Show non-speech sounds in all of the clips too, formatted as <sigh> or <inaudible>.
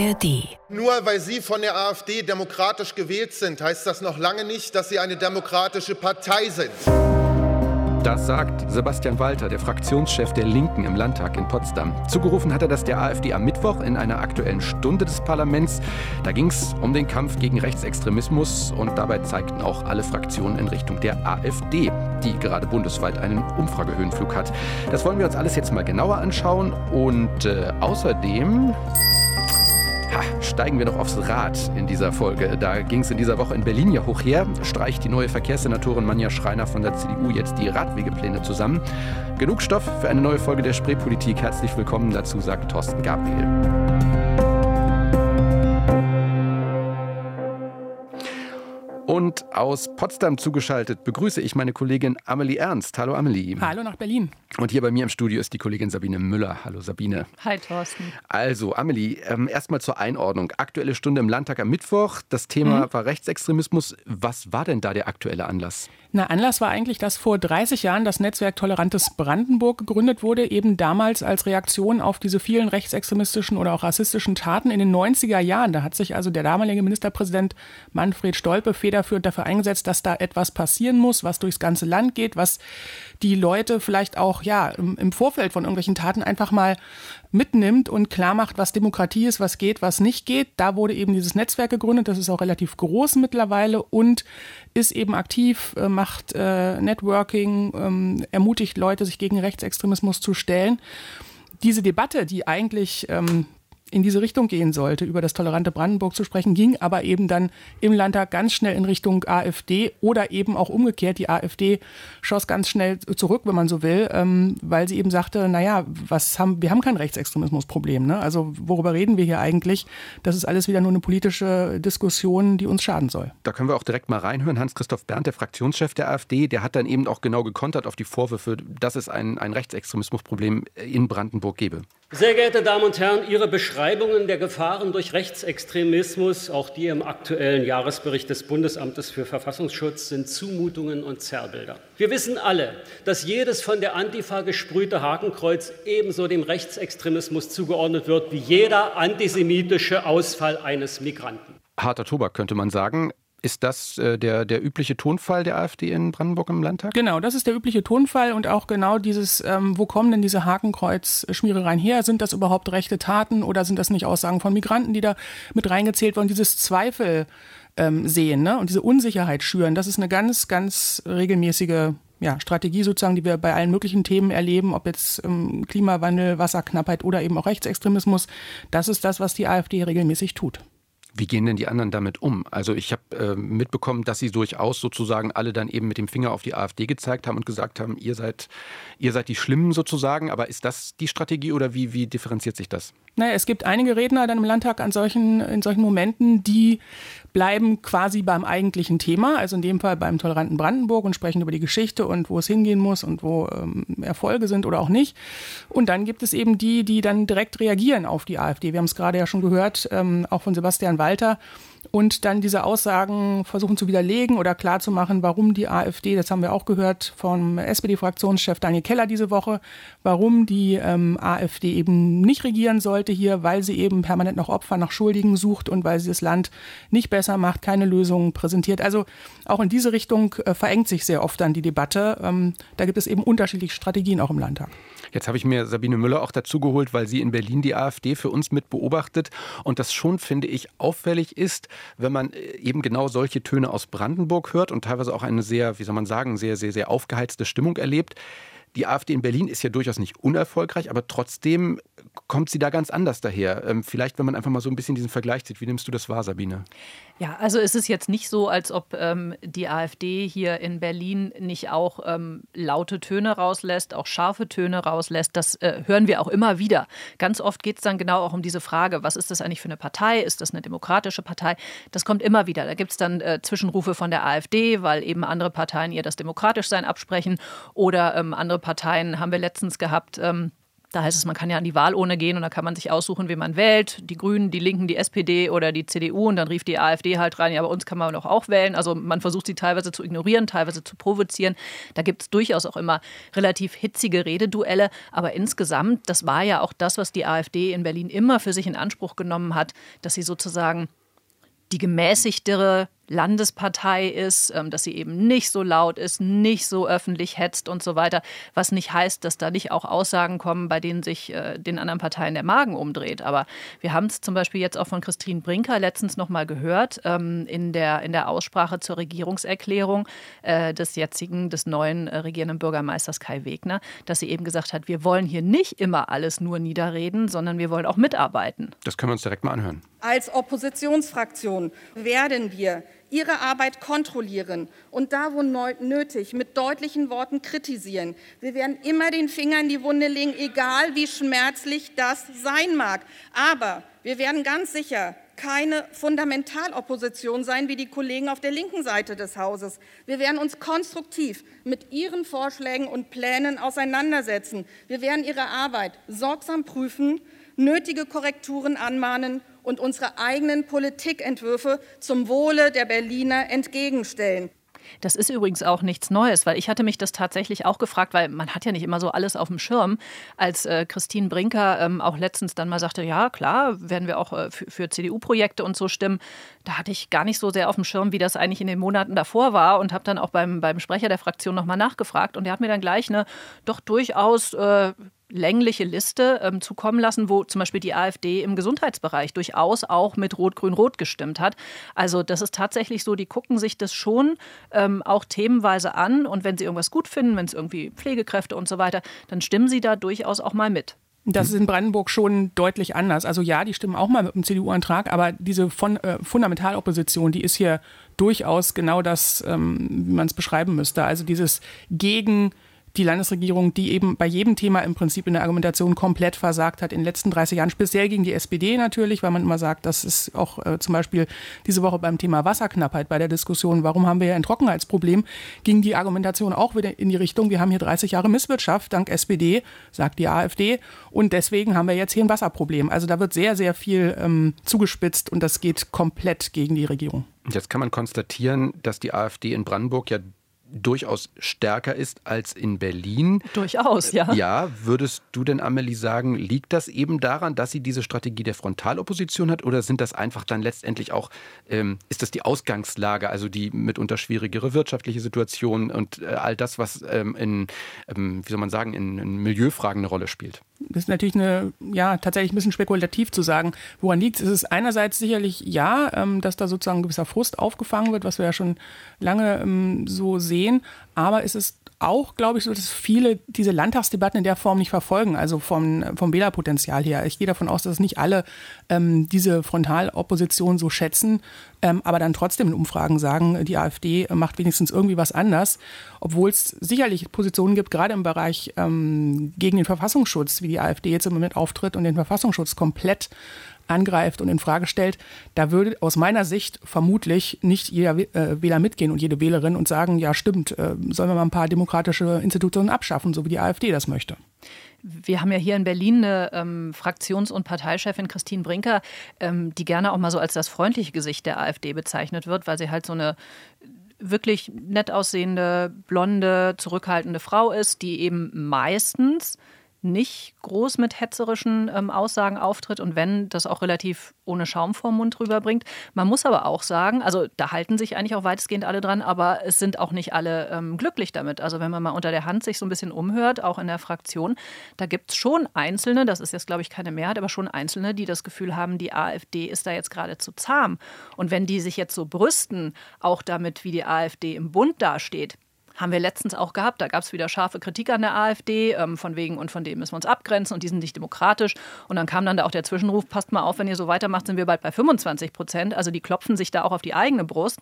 ARD. Nur weil Sie von der AfD demokratisch gewählt sind, heißt das noch lange nicht, dass Sie eine demokratische Partei sind. Das sagt Sebastian Walter, der Fraktionschef der Linken im Landtag in Potsdam. Zugerufen hat er das der AfD am Mittwoch in einer aktuellen Stunde des Parlaments. Da ging es um den Kampf gegen Rechtsextremismus und dabei zeigten auch alle Fraktionen in Richtung der AfD, die gerade bundesweit einen Umfragehöhenflug hat. Das wollen wir uns alles jetzt mal genauer anschauen und äh, außerdem Ha, steigen wir noch aufs Rad in dieser Folge. Da ging es in dieser Woche in Berlin ja hoch her. Streicht die neue Verkehrssenatorin Manja Schreiner von der CDU jetzt die Radwegepläne zusammen. Genug Stoff für eine neue Folge der Spreepolitik. Herzlich willkommen dazu, sagt Thorsten Gabriel. Und aus Potsdam zugeschaltet begrüße ich meine Kollegin Amelie Ernst. Hallo Amelie. Hallo nach Berlin. Und hier bei mir im Studio ist die Kollegin Sabine Müller. Hallo Sabine. Hi Thorsten. Also Amelie, ähm, erstmal zur Einordnung. Aktuelle Stunde im Landtag am Mittwoch. Das Thema mhm. war Rechtsextremismus. Was war denn da der aktuelle Anlass? Na, Anlass war eigentlich, dass vor 30 Jahren das Netzwerk Tolerantes Brandenburg gegründet wurde, eben damals als Reaktion auf diese vielen rechtsextremistischen oder auch rassistischen Taten in den 90er Jahren. Da hat sich also der damalige Ministerpräsident Manfred Stolpe federführend dafür eingesetzt, dass da etwas passieren muss, was durchs ganze Land geht, was die Leute vielleicht auch ja im Vorfeld von irgendwelchen Taten einfach mal mitnimmt und klar macht, was Demokratie ist, was geht, was nicht geht. Da wurde eben dieses Netzwerk gegründet, das ist auch relativ groß mittlerweile und ist eben aktiv, äh, macht äh, Networking, ähm, ermutigt Leute, sich gegen Rechtsextremismus zu stellen. Diese Debatte, die eigentlich ähm, in diese Richtung gehen sollte, über das tolerante Brandenburg zu sprechen, ging aber eben dann im Landtag ganz schnell in Richtung AfD oder eben auch umgekehrt. Die AfD schoss ganz schnell zurück, wenn man so will, ähm, weil sie eben sagte, naja, was haben, wir haben kein Rechtsextremismusproblem. Ne? Also worüber reden wir hier eigentlich? Das ist alles wieder nur eine politische Diskussion, die uns schaden soll. Da können wir auch direkt mal reinhören. Hans-Christoph Berndt, der Fraktionschef der AfD, der hat dann eben auch genau gekontert auf die Vorwürfe, dass es ein, ein Rechtsextremismusproblem in Brandenburg gebe. Sehr geehrte Damen und Herren, Ihre Beschreibungen der Gefahren durch Rechtsextremismus, auch die im aktuellen Jahresbericht des Bundesamtes für Verfassungsschutz, sind Zumutungen und Zerrbilder. Wir wissen alle, dass jedes von der Antifa gesprühte Hakenkreuz ebenso dem Rechtsextremismus zugeordnet wird wie jeder antisemitische Ausfall eines Migranten. Harter Tobak könnte man sagen. Ist das äh, der, der übliche Tonfall der AfD in Brandenburg im Landtag? Genau, das ist der übliche Tonfall und auch genau dieses, ähm, wo kommen denn diese Hakenkreuz-Schmierereien her? Sind das überhaupt rechte Taten oder sind das nicht Aussagen von Migranten, die da mit reingezählt wurden? Dieses Zweifel ähm, sehen ne? und diese Unsicherheit schüren, das ist eine ganz, ganz regelmäßige ja, Strategie sozusagen, die wir bei allen möglichen Themen erleben, ob jetzt ähm, Klimawandel, Wasserknappheit oder eben auch Rechtsextremismus. Das ist das, was die AfD regelmäßig tut. Wie gehen denn die anderen damit um? Also ich habe äh, mitbekommen, dass sie durchaus sozusagen alle dann eben mit dem Finger auf die AfD gezeigt haben und gesagt haben, ihr seid, ihr seid die Schlimmen sozusagen. Aber ist das die Strategie oder wie, wie differenziert sich das? Naja, es gibt einige Redner dann im Landtag an solchen, in solchen Momenten, die bleiben quasi beim eigentlichen Thema, also in dem Fall beim toleranten Brandenburg und sprechen über die Geschichte und wo es hingehen muss und wo ähm, Erfolge sind oder auch nicht. Und dann gibt es eben die, die dann direkt reagieren auf die AfD. Wir haben es gerade ja schon gehört, ähm, auch von Sebastian Walter, und dann diese Aussagen versuchen zu widerlegen oder klarzumachen, warum die AfD, das haben wir auch gehört vom SPD-Fraktionschef Daniel Keller diese Woche, warum die ähm, AfD eben nicht regieren sollte hier, weil sie eben permanent noch Opfer nach Schuldigen sucht und weil sie das Land nicht besser macht, keine Lösungen präsentiert. Also auch in diese Richtung äh, verengt sich sehr oft dann die Debatte. Ähm, da gibt es eben unterschiedliche Strategien auch im Landtag. Jetzt habe ich mir Sabine Müller auch dazu geholt, weil sie in Berlin die AfD für uns mit beobachtet und das schon, finde ich, auffällig ist, wenn man äh, eben genau solche Töne aus Brandenburg hört und teilweise auch eine sehr, wie soll man sagen, sehr, sehr, sehr aufgeheizte Stimmung erlebt. Die AfD in Berlin ist ja durchaus nicht unerfolgreich, aber trotzdem kommt sie da ganz anders daher. Ähm, vielleicht, wenn man einfach mal so ein bisschen diesen Vergleich sieht. Wie nimmst du das wahr, Sabine? Ja, also es ist jetzt nicht so, als ob ähm, die AfD hier in Berlin nicht auch ähm, laute Töne rauslässt, auch scharfe Töne rauslässt. Das äh, hören wir auch immer wieder. Ganz oft geht es dann genau auch um diese Frage, was ist das eigentlich für eine Partei? Ist das eine demokratische Partei? Das kommt immer wieder. Da gibt es dann äh, Zwischenrufe von der AfD, weil eben andere Parteien ihr das Demokratischsein absprechen oder ähm, andere Parteien haben wir letztens gehabt. Ähm, Da heißt es, man kann ja an die Wahlurne gehen und da kann man sich aussuchen, wen man wählt. Die Grünen, die Linken, die SPD oder die CDU. Und dann rief die AfD halt rein, ja, bei uns kann man doch auch wählen. Also man versucht sie teilweise zu ignorieren, teilweise zu provozieren. Da gibt es durchaus auch immer relativ hitzige Rededuelle. Aber insgesamt, das war ja auch das, was die AfD in Berlin immer für sich in Anspruch genommen hat, dass sie sozusagen die gemäßigtere Landespartei ist, ähm, dass sie eben nicht so laut ist, nicht so öffentlich hetzt und so weiter, was nicht heißt, dass da nicht auch Aussagen kommen, bei denen sich äh, den anderen Parteien der Magen umdreht. Aber wir haben es zum Beispiel jetzt auch von Christine Brinker letztens noch mal gehört ähm, in, der, in der Aussprache zur Regierungserklärung äh, des jetzigen, des neuen äh, regierenden Bürgermeisters Kai Wegner, dass sie eben gesagt hat, wir wollen hier nicht immer alles nur niederreden, sondern wir wollen auch mitarbeiten. Das können wir uns direkt mal anhören. Als Oppositionsfraktion werden wir ihre Arbeit kontrollieren und da, wo nötig, mit deutlichen Worten kritisieren. Wir werden immer den Finger in die Wunde legen, egal wie schmerzlich das sein mag. Aber wir werden ganz sicher keine Fundamentalopposition sein wie die Kollegen auf der linken Seite des Hauses. Wir werden uns konstruktiv mit Ihren Vorschlägen und Plänen auseinandersetzen. Wir werden Ihre Arbeit sorgsam prüfen, nötige Korrekturen anmahnen und unsere eigenen Politikentwürfe zum Wohle der Berliner entgegenstellen. Das ist übrigens auch nichts Neues, weil ich hatte mich das tatsächlich auch gefragt, weil man hat ja nicht immer so alles auf dem Schirm. Als äh, Christine Brinker ähm, auch letztens dann mal sagte, ja klar, werden wir auch äh, für, CDU-Projekte und so stimmen, da hatte ich gar nicht so sehr auf dem Schirm, wie das eigentlich in den Monaten davor war und habe dann auch beim, beim Sprecher der Fraktion nochmal nachgefragt und der hat mir dann gleich eine doch durchaus äh, längliche Liste ähm, zukommen lassen, wo zum Beispiel die AfD im Gesundheitsbereich durchaus auch mit Rot-Grün-Rot gestimmt hat. Also das ist tatsächlich so, die gucken sich das schon ähm, auch themenweise an und wenn sie irgendwas gut finden, wenn es irgendwie Pflegekräfte und so weiter, dann stimmen sie da durchaus auch mal mit. Das ist in Brandenburg schon deutlich anders. Also ja, die stimmen auch mal mit dem CDU-Antrag, aber diese von, äh, Fundamentalopposition, die ist hier durchaus genau das, ähm, wie man es beschreiben müsste. Also dieses gegen die Landesregierung, die eben bei jedem Thema im Prinzip in der Argumentation komplett versagt hat in den letzten 30 Jahren, speziell gegen die SPD natürlich, weil man immer sagt, das ist auch äh, zum Beispiel diese Woche beim Thema Wasserknappheit bei der Diskussion, warum haben wir ja ein Trockenheitsproblem, ging die Argumentation auch wieder in die Richtung, wir haben hier 30 Jahre Misswirtschaft dank SPD, sagt die AfD, und deswegen haben wir jetzt hier ein Wasserproblem. Also da wird sehr, sehr viel ähm, zugespitzt und das geht komplett gegen die Regierung. Jetzt kann man konstatieren, dass die AfD in Brandenburg ja durchaus stärker ist als in Berlin. Durchaus, ja. Ja, würdest du denn, Amelie, sagen, liegt das eben daran, dass sie diese Strategie der Frontalopposition hat oder sind das einfach dann letztendlich auch, ähm, ist das die Ausgangslage, also die mitunter schwierigere wirtschaftliche Situation und äh, all das, was ähm, in, ähm, wie soll man sagen, in, in Milieufragen eine Rolle spielt? Das ist natürlich eine, ja, tatsächlich ein bisschen spekulativ zu sagen, woran liegt es. Es ist einerseits sicherlich ja, ähm, dass da sozusagen ein gewisser Frust aufgefangen wird, was wir ja schon lange ähm, so sehen, aber es ist auch, glaube ich, so, dass viele diese Landtagsdebatten in der Form nicht verfolgen, also vom, vom Wählerpotenzial her. Ich gehe davon aus, dass nicht alle ähm, diese Frontalopposition so schätzen, ähm, aber dann trotzdem in Umfragen sagen, die AfD macht wenigstens irgendwie was anders, obwohl es sicherlich Positionen gibt, gerade im Bereich ähm, gegen den Verfassungsschutz, wie die AfD jetzt im Moment auftritt und den Verfassungsschutz komplett angreift und in Frage stellt, da würde aus meiner Sicht vermutlich nicht jeder äh, Wähler mitgehen und jede Wählerin und sagen, ja stimmt, äh, sollen wir mal ein paar demokratische Institutionen abschaffen, so wie die AfD das möchte. Wir haben ja hier in Berlin eine ähm, Fraktions- und Parteichefin Christine Brinker, ähm, die gerne auch mal so als das freundliche Gesicht der AfD bezeichnet wird, weil sie halt so eine wirklich nett aussehende, blonde, zurückhaltende Frau ist, die eben meistens nicht groß mit hetzerischen ähm, Aussagen auftritt und wenn, das auch relativ ohne Schaum vorm Mund rüberbringt. Man muss aber auch sagen, also da halten sich eigentlich auch weitestgehend alle dran, aber es sind auch nicht alle ähm, glücklich damit. Also wenn man mal unter der Hand sich so ein bisschen umhört, auch in der Fraktion, da gibt es schon Einzelne, das ist jetzt glaube ich keine Mehrheit, aber schon Einzelne, die das Gefühl haben, die AfD ist da jetzt gerade zu zahm. Und wenn die sich jetzt so brüsten, auch damit, wie die AfD im Bund dasteht, haben wir letztens auch gehabt. Da gab es wieder scharfe Kritik an der AfD, ähm, von wegen und von dem müssen wir uns abgrenzen und die sind nicht demokratisch. Und dann kam dann da auch der Zwischenruf, passt mal auf, wenn ihr so weitermacht, sind wir bald bei 25 Prozent. Also die klopfen sich da auch auf die eigene Brust,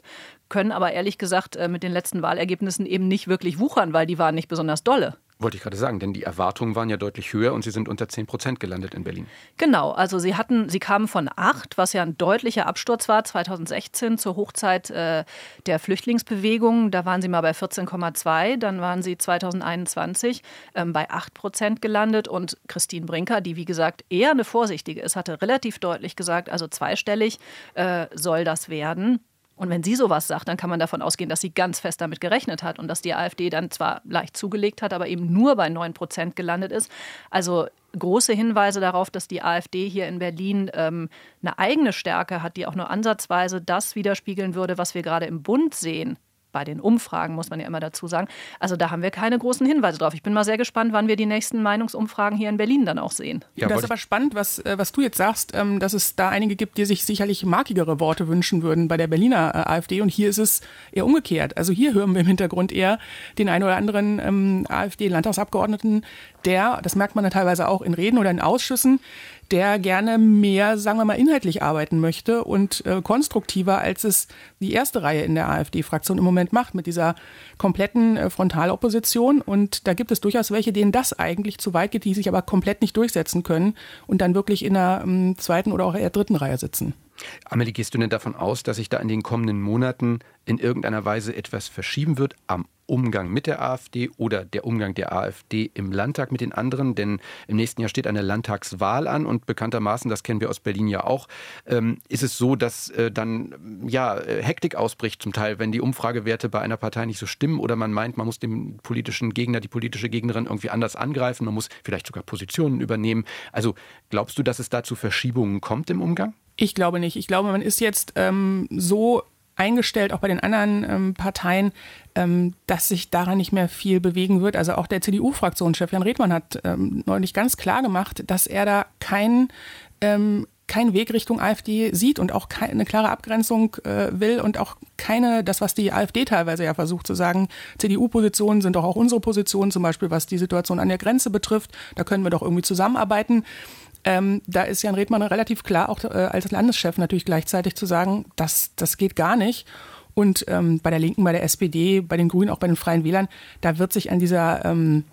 können aber ehrlich gesagt äh, mit den letzten Wahlergebnissen eben nicht wirklich wuchern, weil die waren nicht besonders dolle. Wollte ich gerade sagen, denn die Erwartungen waren ja deutlich höher und Sie sind unter 10 Prozent gelandet in Berlin. Genau, also Sie hatten, Sie kamen von 8, was ja ein deutlicher Absturz war, 2016 zur Hochzeit äh, der Flüchtlingsbewegung. Da waren Sie mal bei 14,2, dann waren Sie 2021 ähm, bei 8 Prozent gelandet und Christine Brinker, die wie gesagt eher eine Vorsichtige ist, hatte relativ deutlich gesagt, also zweistellig äh, soll das werden. Und wenn sie sowas sagt, dann kann man davon ausgehen, dass sie ganz fest damit gerechnet hat und dass die AfD dann zwar leicht zugelegt hat, aber eben nur bei 9 Prozent gelandet ist. Also große Hinweise darauf, dass die AfD hier in Berlin ähm, eine eigene Stärke hat, die auch nur ansatzweise das widerspiegeln würde, was wir gerade im Bund sehen bei den Umfragen, muss man ja immer dazu sagen. Also da haben wir keine großen Hinweise drauf. Ich bin mal sehr gespannt, wann wir die nächsten Meinungsumfragen hier in Berlin dann auch sehen. Ja, das ist aber spannend, was, äh, was du jetzt sagst, ähm, dass es da einige gibt, die sich sicherlich markigere Worte wünschen würden bei der Berliner äh, AfD. Und hier ist es eher umgekehrt. Also hier hören wir im Hintergrund eher den einen oder anderen ähm, AfD-Landtagsabgeordneten, der, das merkt man ja teilweise auch in Reden oder in Ausschüssen, der gerne mehr, sagen wir mal, inhaltlich arbeiten möchte und äh, konstruktiver, als es die erste Reihe in der AfD-Fraktion im Moment macht, mit dieser kompletten äh, Frontalopposition. Und da gibt es durchaus welche, denen das eigentlich zu weit geht, die sich aber komplett nicht durchsetzen können und dann wirklich in der ähm, zweiten oder auch eher dritten Reihe sitzen. Amelie, gehst du denn davon aus, dass sich da in den kommenden Monaten in irgendeiner Weise etwas verschieben wird am Umgang mit der AfD oder der Umgang der AfD im Landtag mit den anderen? Denn im nächsten Jahr steht eine Landtagswahl an und bekanntermaßen, das kennen wir aus Berlin ja auch, ähm, ist es so, dass äh, dann ja äh, Hektik ausbricht zum Teil, wenn die Umfragewerte bei einer Partei nicht so stimmen oder man meint, man muss den politischen Gegner, die politische Gegnerin irgendwie anders angreifen, man muss vielleicht sogar Positionen übernehmen. Also glaubst du, dass es da zu Verschiebungen kommt im Umgang? Ich glaube nicht. Ich glaube, man ist jetzt ähm, so eingestellt, auch bei den anderen ähm, Parteien, ähm, dass sich daran nicht mehr viel bewegen wird. Also auch der CDU-Fraktionschef Jan Redmann hat ähm, neulich ganz klar gemacht, dass er da kein ähm, keinen Weg Richtung AfD sieht und auch keine klare Abgrenzung äh, will und auch keine, das, was die AfD teilweise ja versucht zu sagen, CDU-Positionen sind doch auch unsere Positionen, zum Beispiel was die Situation an der Grenze betrifft, da können wir doch irgendwie zusammenarbeiten. Ähm, da ist Jan Redmann relativ klar, auch äh, als Landeschef natürlich gleichzeitig zu sagen, das, das geht gar nicht. Und ähm, bei der Linken, bei der SPD, bei den Grünen, auch bei den Freien Wählern, da wird sich an dieser ähm,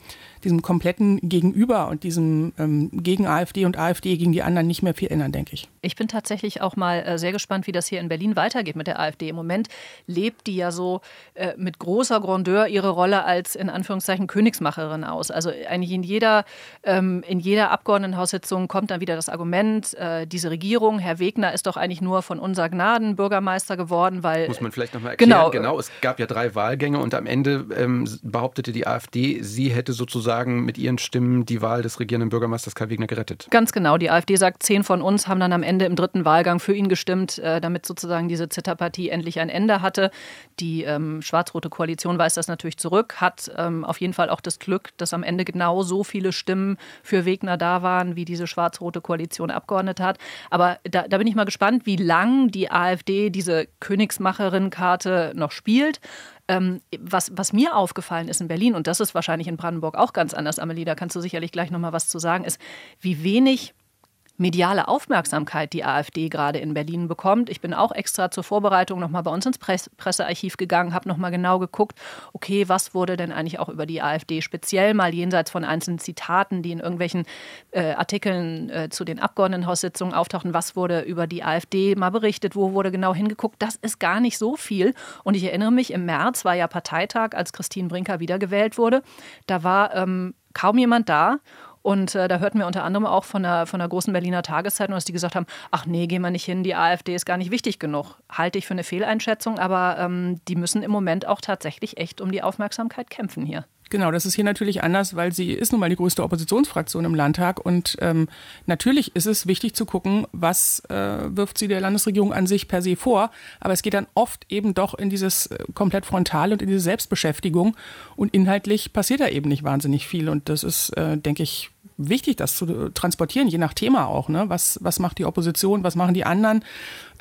diesem kompletten Gegenüber und diesem ähm, gegen AfD und AfD gegen die anderen nicht mehr viel ändern, denke ich. Ich bin tatsächlich auch mal äh, sehr gespannt, wie das hier in Berlin weitergeht mit der AfD. Im Moment lebt die ja so äh, mit großer Grandeur ihre Rolle als in Anführungszeichen Königsmacherin aus. Also eigentlich in jeder, ähm, in jeder Abgeordnetenhaussitzung kommt dann wieder das Argument, äh, diese Regierung, Herr Wegner ist doch eigentlich nur von unser Gnaden Bürgermeister geworden, weil. Muss man vielleicht nochmal erklären. Genau. genau, es gab ja drei Wahlgänge und am Ende ähm, behauptete die AfD, sie hätte sozusagen sozusagen mit ihren Stimmen die Wahl des regierenden Bürgermeisters Kai Wegner gerettet. Ganz genau. Die AfD sagt, zehn von uns haben dann am Ende im dritten Wahlgang für ihn gestimmt, äh, damit sozusagen diese Zitterpartie endlich ein Ende hatte. Die ähm, schwarz-rote Koalition weist das natürlich zurück, hat ähm, auf jeden Fall auch das Glück, dass am Ende genau so viele Stimmen für Wegner da waren, wie diese schwarz-rote Koalition abgeordnet hat. Aber da, da bin ich mal gespannt, wie lang die AfD diese Königsmacherin-Karte noch spielt. Ähm, was, was mir aufgefallen ist in Berlin, und das ist wahrscheinlich in Brandenburg auch ganz anders, Amelie, da kannst du sicherlich gleich noch mal was zu sagen, ist, wie wenig mediale Aufmerksamkeit die AfD gerade in Berlin bekommt. Ich bin auch extra zur Vorbereitung nochmal bei uns ins Press Pressearchiv gegangen, habe nochmal genau geguckt, okay, was wurde denn eigentlich auch über die AfD speziell mal jenseits von einzelnen Zitaten, die in irgendwelchen äh, Artikeln äh, zu den Abgeordnetenhaussitzungen auftauchen, was wurde über die AfD mal berichtet, wo wurde genau hingeguckt. Das ist gar nicht so viel. Und ich erinnere mich, im März war ja Parteitag, als Christine Brinker wiedergewählt wurde. Da war ähm, kaum jemand da. Und äh, da hörten wir unter anderem auch von der, von der großen Berliner Tageszeitung, dass die gesagt haben, ach nee, gehen wir nicht hin, die AfD ist gar nicht wichtig genug. Halte ich für eine Fehleinschätzung, aber ähm, die müssen im Moment auch tatsächlich echt um die Aufmerksamkeit kämpfen hier. Genau, das ist hier natürlich anders, weil sie ist nun mal die größte Oppositionsfraktion im Landtag und ähm, natürlich ist es wichtig zu gucken, was äh, wirft sie der Landesregierung an sich per se vor, aber es geht dann oft eben doch in dieses äh, komplett Frontal und in diese Selbstbeschäftigung und inhaltlich passiert da eben nicht wahnsinnig viel und das ist, äh, denke ich, wichtig, das zu transportieren, je nach Thema auch. Ne? Was, was macht die Opposition, was machen die anderen,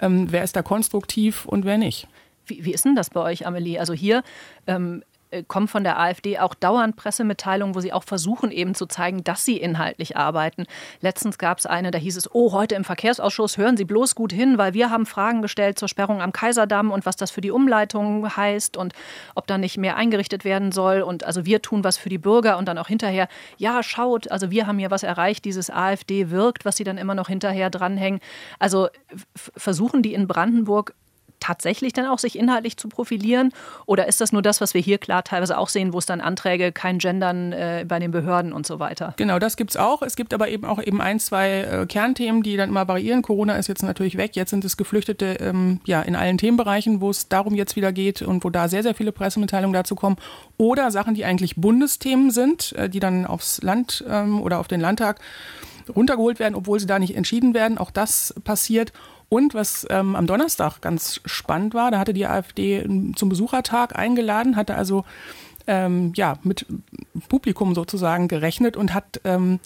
ähm, wer ist da konstruktiv und wer nicht. Wie, wie ist denn das bei euch, Amelie? Also hier ähm, äh, kommen von der AfD auch dauernd Pressemitteilungen, wo sie auch versuchen eben zu zeigen, dass sie inhaltlich arbeiten. Letztens gab es eine, da hieß es, oh, heute im Verkehrsausschuss hören Sie bloß gut hin, weil wir haben Fragen gestellt zur Sperrung am Kaiserdamm und was das für die Umleitung heißt und ob da nicht mehr eingerichtet werden soll. Und also wir tun was für die Bürger und dann auch hinterher, ja, schaut, also wir haben hier was erreicht, dieses AfD wirkt, was sie dann immer noch hinterher dranhängen. Also versuchen die in Brandenburg tatsächlich dann auch sich inhaltlich zu profilieren? Oder ist das nur das, was wir hier klar teilweise auch sehen, wo es dann Anträge, kein Gendern äh, bei den Behörden und so weiter? Genau, das gibt es auch. Es gibt aber eben auch eben ein, zwei äh, Kernthemen, die dann immer variieren. Corona ist jetzt natürlich weg. Jetzt sind es Geflüchtete ähm, ja, in allen Themenbereichen, wo es darum jetzt wieder geht und wo da sehr, sehr viele Pressemitteilungen dazu kommen. Oder Sachen, die eigentlich Bundesthemen sind, äh, die dann aufs Land ähm, oder auf den Landtag runtergeholt werden, obwohl sie da nicht entschieden werden. Auch das passiert. Und was ähm, am Donnerstag ganz spannend war, da hatte die AfD zum Besuchertag eingeladen, hatte also ähm, ja, mit Publikum sozusagen gerechnet und hat ähm,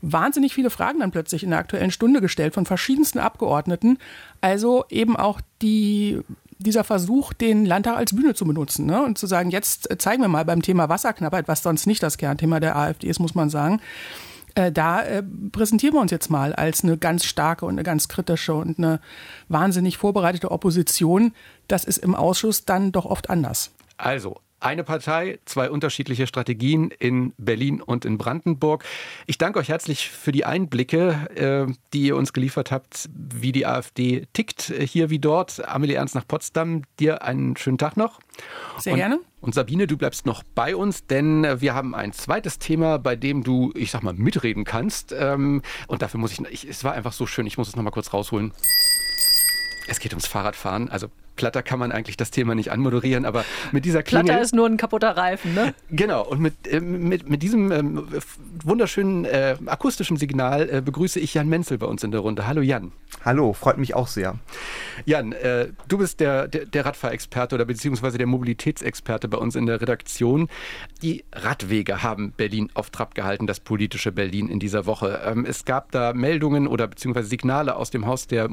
wahnsinnig viele Fragen dann plötzlich in der aktuellen Stunde gestellt von verschiedensten Abgeordneten. Also eben auch die dieser Versuch, den Landtag als Bühne zu benutzen ne? und zu sagen, jetzt zeigen wir mal beim Thema Wasserknappheit, was sonst nicht das Kernthema der AfD ist, muss man sagen, äh, da äh, präsentieren wir uns jetzt mal als eine ganz starke und eine ganz kritische und eine wahnsinnig vorbereitete Opposition. Das ist im Ausschuss dann doch oft anders. Also, eine Partei, zwei unterschiedliche Strategien in Berlin und in Brandenburg. Ich danke euch herzlich für die Einblicke, äh, die ihr uns geliefert habt, wie die AfD tickt, äh, hier wie dort. Amelie Ernst nach Potsdam, dir einen schönen Tag noch. Sehr und, gerne. Und Sabine, du bleibst noch bei uns, denn äh, wir haben ein zweites Thema, bei dem du, ich sag mal, mitreden kannst. Ähm, und dafür muss ich, ich, es war einfach so schön, ich muss es noch mal kurz rausholen. Es geht ums Fahrradfahren. Also platter kann man eigentlich das Thema nicht anmoderieren, aber mit dieser Klingel... Platter ist nur ein kaputter Reifen, ne? Genau, und mit, äh, mit, mit diesem äh, wunderschönen äh, akustischen Signal äh, begrüße ich Jan Menzel bei uns in der Runde. Hallo Jan. Hallo, freut mich auch sehr. Jan, äh, du bist der, der, der Radfahrexperte oder beziehungsweise der Mobilitätsexperte bei uns in der Redaktion. Die Radwege haben Berlin auf Trab gehalten, das politische Berlin in dieser Woche. Ähm, es gab da Meldungen oder beziehungsweise Signale aus dem Haus der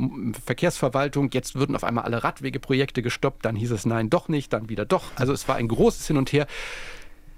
Verkehrsverwaltung. Jetzt würden auf einmal alle Radwege Projekte gestoppt, dann hieß es nein, doch nicht, dann wieder doch. Also es war ein großes Hin und Her.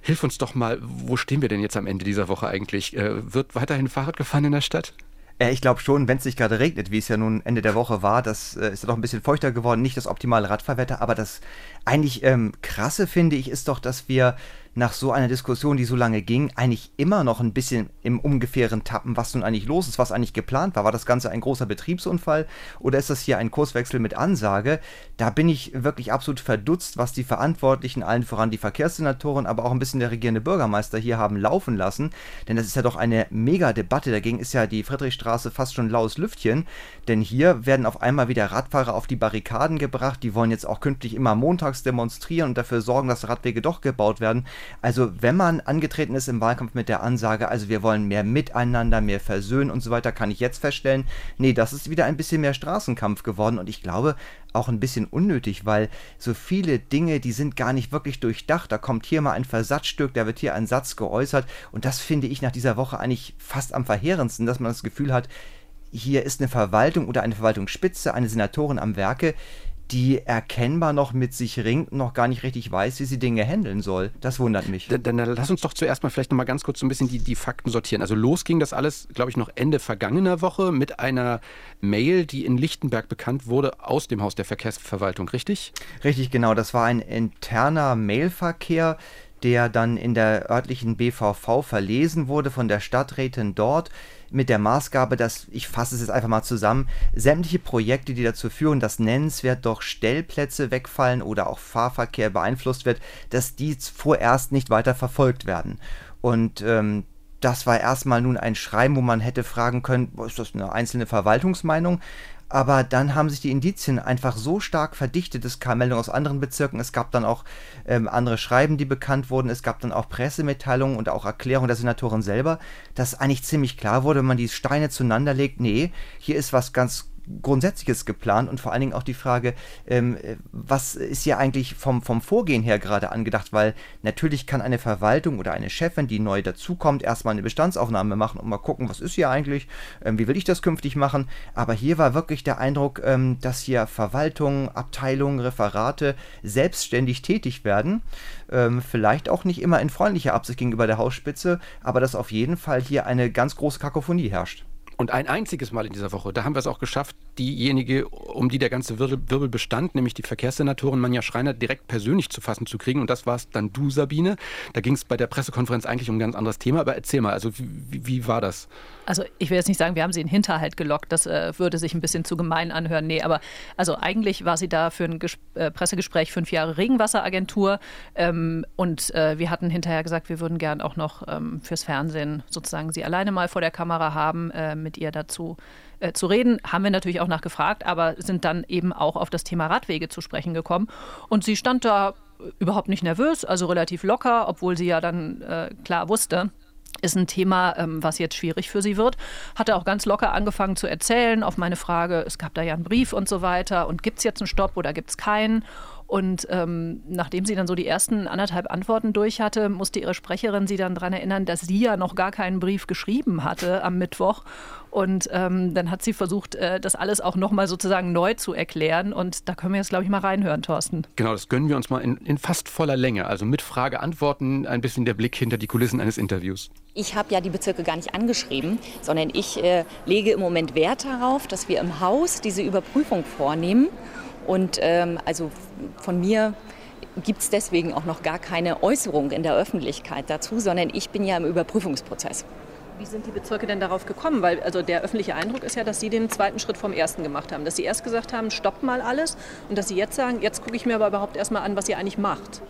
Hilf uns doch mal, wo stehen wir denn jetzt am Ende dieser Woche eigentlich? Äh, wird weiterhin Fahrrad gefahren in der Stadt? Ich glaube schon, wenn es nicht gerade regnet, wie es ja nun Ende der Woche war, das äh, ist doch ein bisschen feuchter geworden, nicht das optimale Radfahrwetter, aber das eigentlich ähm, krasse finde ich ist doch, dass wir nach so einer Diskussion, die so lange ging, eigentlich immer noch ein bisschen im ungefähren tappen, was nun eigentlich los ist, was eigentlich geplant war. War das Ganze ein großer Betriebsunfall oder ist das hier ein Kurswechsel mit Ansage? Da bin ich wirklich absolut verdutzt, was die Verantwortlichen, allen voran die Verkehrssenatoren, aber auch ein bisschen der regierende Bürgermeister hier haben laufen lassen. Denn das ist ja doch eine Mega-Debatte. Dagegen ist ja die Friedrichstraße fast schon laues Lüftchen. Denn hier werden auf einmal wieder Radfahrer auf die Barrikaden gebracht. Die wollen jetzt auch künftig immer montags demonstrieren und dafür sorgen, dass Radwege doch gebaut werden. Also wenn man angetreten ist im Wahlkampf mit der Ansage, also wir wollen mehr miteinander, mehr versöhnen und so weiter, kann ich jetzt feststellen, nee, das ist wieder ein bisschen mehr Straßenkampf geworden und ich glaube auch ein bisschen unnötig, weil so viele Dinge, die sind gar nicht wirklich durchdacht. Da kommt hier mal ein Versatzstück, da wird hier ein Satz geäußert und das finde ich nach dieser Woche eigentlich fast am verheerendsten, dass man das Gefühl hat, hier ist eine Verwaltung oder eine Verwaltungsspitze, eine Senatorin am Werke, die erkennbar noch mit sich ringt und noch gar nicht richtig weiß, wie sie Dinge handeln soll. Das wundert mich. Dann, dann lass uns doch zuerst mal vielleicht noch mal ganz kurz so ein bisschen die, die Fakten sortieren. Also los ging das alles, glaube ich, noch Ende vergangener Woche mit einer Mail, die in Lichtenberg bekannt wurde aus dem Haus der Verkehrsverwaltung, richtig? Richtig, genau. Das war ein interner Mailverkehr der dann in der örtlichen BVV verlesen wurde von der Stadträtin dort mit der Maßgabe, dass, ich fasse es jetzt einfach mal zusammen, sämtliche Projekte, die dazu führen, dass nennenswert doch Stellplätze wegfallen oder auch Fahrverkehr beeinflusst wird, dass die vorerst nicht weiter verfolgt werden. Und ähm, das war erstmal nun ein Schreiben, wo man hätte fragen können, ist das eine einzelne Verwaltungsmeinung? Aber dann haben sich die Indizien einfach so stark verdichtet. Es kamen Meldungen aus anderen Bezirken, es gab dann auch ähm, andere Schreiben, die bekannt wurden, es gab dann auch Pressemitteilungen und auch Erklärungen der Senatorin selber, dass eigentlich ziemlich klar wurde, wenn man die Steine zueinander legt, nee, hier ist was ganz Grundsätzliches geplant und vor allen Dingen auch die Frage, ähm, was ist hier eigentlich vom, vom Vorgehen her gerade angedacht? Weil natürlich kann eine Verwaltung oder eine Chefin, die neu dazukommt, erstmal eine Bestandsaufnahme machen und mal gucken, was ist hier eigentlich, ähm, wie will ich das künftig machen. Aber hier war wirklich der Eindruck, ähm, dass hier Verwaltungen, Abteilungen, Referate selbstständig tätig werden. Ähm, vielleicht auch nicht immer in freundlicher Absicht gegenüber der Hausspitze, aber dass auf jeden Fall hier eine ganz große Kakophonie herrscht. Und ein einziges Mal in dieser Woche, da haben wir es auch geschafft, diejenige, um die der ganze Wirbel, bestand, nämlich die Verkehrssenatorin Manja Schreiner, direkt persönlich zu fassen zu kriegen. Und das war es dann du, Sabine. Da ging es bei der Pressekonferenz eigentlich um ein ganz anderes Thema. Aber erzähl mal, also wie, wie war das? Also ich will jetzt nicht sagen, wir haben sie in Hinterhalt gelockt. Das äh, würde sich ein bisschen zu gemein anhören. Nee, aber also eigentlich war sie da für ein Ges äh, Pressegespräch fünf Jahre Regenwasseragentur. Ähm, und äh, wir hatten hinterher gesagt, wir würden gern auch noch ähm, fürs Fernsehen sozusagen sie alleine mal vor der Kamera haben, äh, mit ihr dazu äh, zu reden. Haben wir natürlich auch nachgefragt, aber sind dann eben auch auf das Thema Radwege zu sprechen gekommen. Und sie stand da überhaupt nicht nervös, also relativ locker, obwohl sie ja dann äh, klar wusste, ist ein Thema, ähm, was jetzt schwierig für sie wird. Hatte auch ganz locker angefangen zu erzählen auf meine Frage, es gab da ja einen Brief und so weiter und gibt es jetzt einen Stopp oder gibt es keinen? Und ähm, nachdem sie dann so die ersten anderthalb Antworten durch hatte, musste ihre Sprecherin sie dann daran erinnern, dass sie ja noch gar keinen Brief geschrieben hatte am Mittwoch. Und ähm, dann hat sie versucht, äh, das alles auch nochmal sozusagen neu zu erklären. Und da können wir jetzt, glaube ich, mal reinhören, Thorsten. Genau, das gönnen wir uns mal in, in fast voller Länge. Also mit Frage, Antworten, ein bisschen der Blick hinter die Kulissen eines Interviews. Ich habe ja die Bezirke gar nicht angeschrieben, sondern ich äh, lege im Moment Wert darauf, dass wir im Haus diese Überprüfung vornehmen und ähm, also von mir gibt es deswegen auch noch gar keine Äußerung in der Öffentlichkeit dazu, sondern ich bin ja im Überprüfungsprozess. Wie sind die Bezirke denn darauf gekommen? Weil also der öffentliche Eindruck ist ja, dass Sie den zweiten Schritt vom ersten gemacht haben. Dass Sie erst gesagt haben, stoppt mal alles und dass Sie jetzt sagen, jetzt gucke ich mir aber überhaupt erstmal an, was ihr eigentlich macht.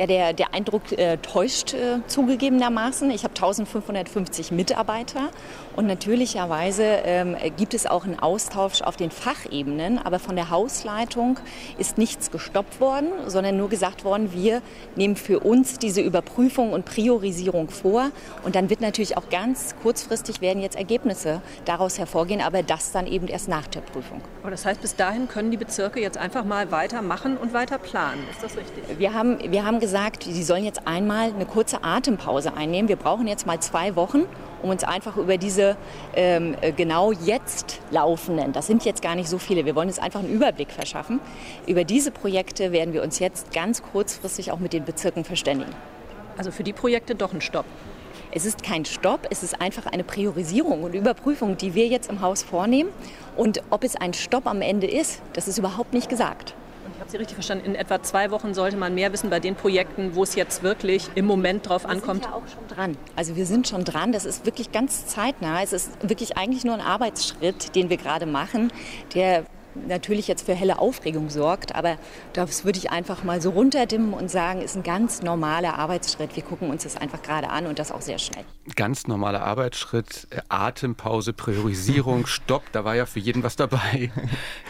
Ja, der, der Eindruck äh, täuscht äh, zugegebenermaßen. Ich habe 1550 Mitarbeiter und natürlicherweise ähm, gibt es auch einen Austausch auf den Fachebenen, aber von der Hausleitung ist nichts gestoppt worden, sondern nur gesagt worden, wir nehmen für uns diese Überprüfung und Priorisierung vor und dann wird natürlich auch ganz kurzfristig werden jetzt Ergebnisse daraus hervorgehen, aber das dann eben erst nach der Prüfung. Aber das heißt, bis dahin können die Bezirke jetzt einfach mal weitermachen und weiter planen. Ist das richtig? Wir haben, wir haben gesagt, sie sollen jetzt einmal eine kurze Atempause einnehmen. Wir brauchen jetzt mal zwei Wochen, um uns einfach über diese ähm, genau jetzt laufenden, das sind jetzt gar nicht so viele, wir wollen jetzt einfach einen Überblick verschaffen. Über diese Projekte werden wir uns jetzt ganz kurzfristig auch mit den Bezirken verständigen. Also für die Projekte doch ein Stopp. Es ist kein Stopp, es ist einfach eine Priorisierung und Überprüfung, die wir jetzt im Haus vornehmen. Und ob es ein Stopp am Ende ist, das ist überhaupt nicht gesagt habe Sie richtig verstanden, in etwa zwei Wochen sollte man mehr wissen bei den Projekten, wo es jetzt wirklich im Moment drauf ankommt. Wir sind ja auch schon dran. Also wir sind schon dran. Das ist wirklich ganz zeitnah. Es ist wirklich eigentlich nur ein Arbeitsschritt, den wir gerade machen, der natürlich jetzt für helle Aufregung sorgt, aber das würde ich einfach mal so runterdimmen und sagen, ist ein ganz normaler Arbeitsschritt. Wir gucken uns das einfach gerade an und das auch sehr schnell. Ganz normaler Arbeitsschritt, äh, Atempause, Priorisierung, <laughs> Stopp, da war ja für jeden was dabei.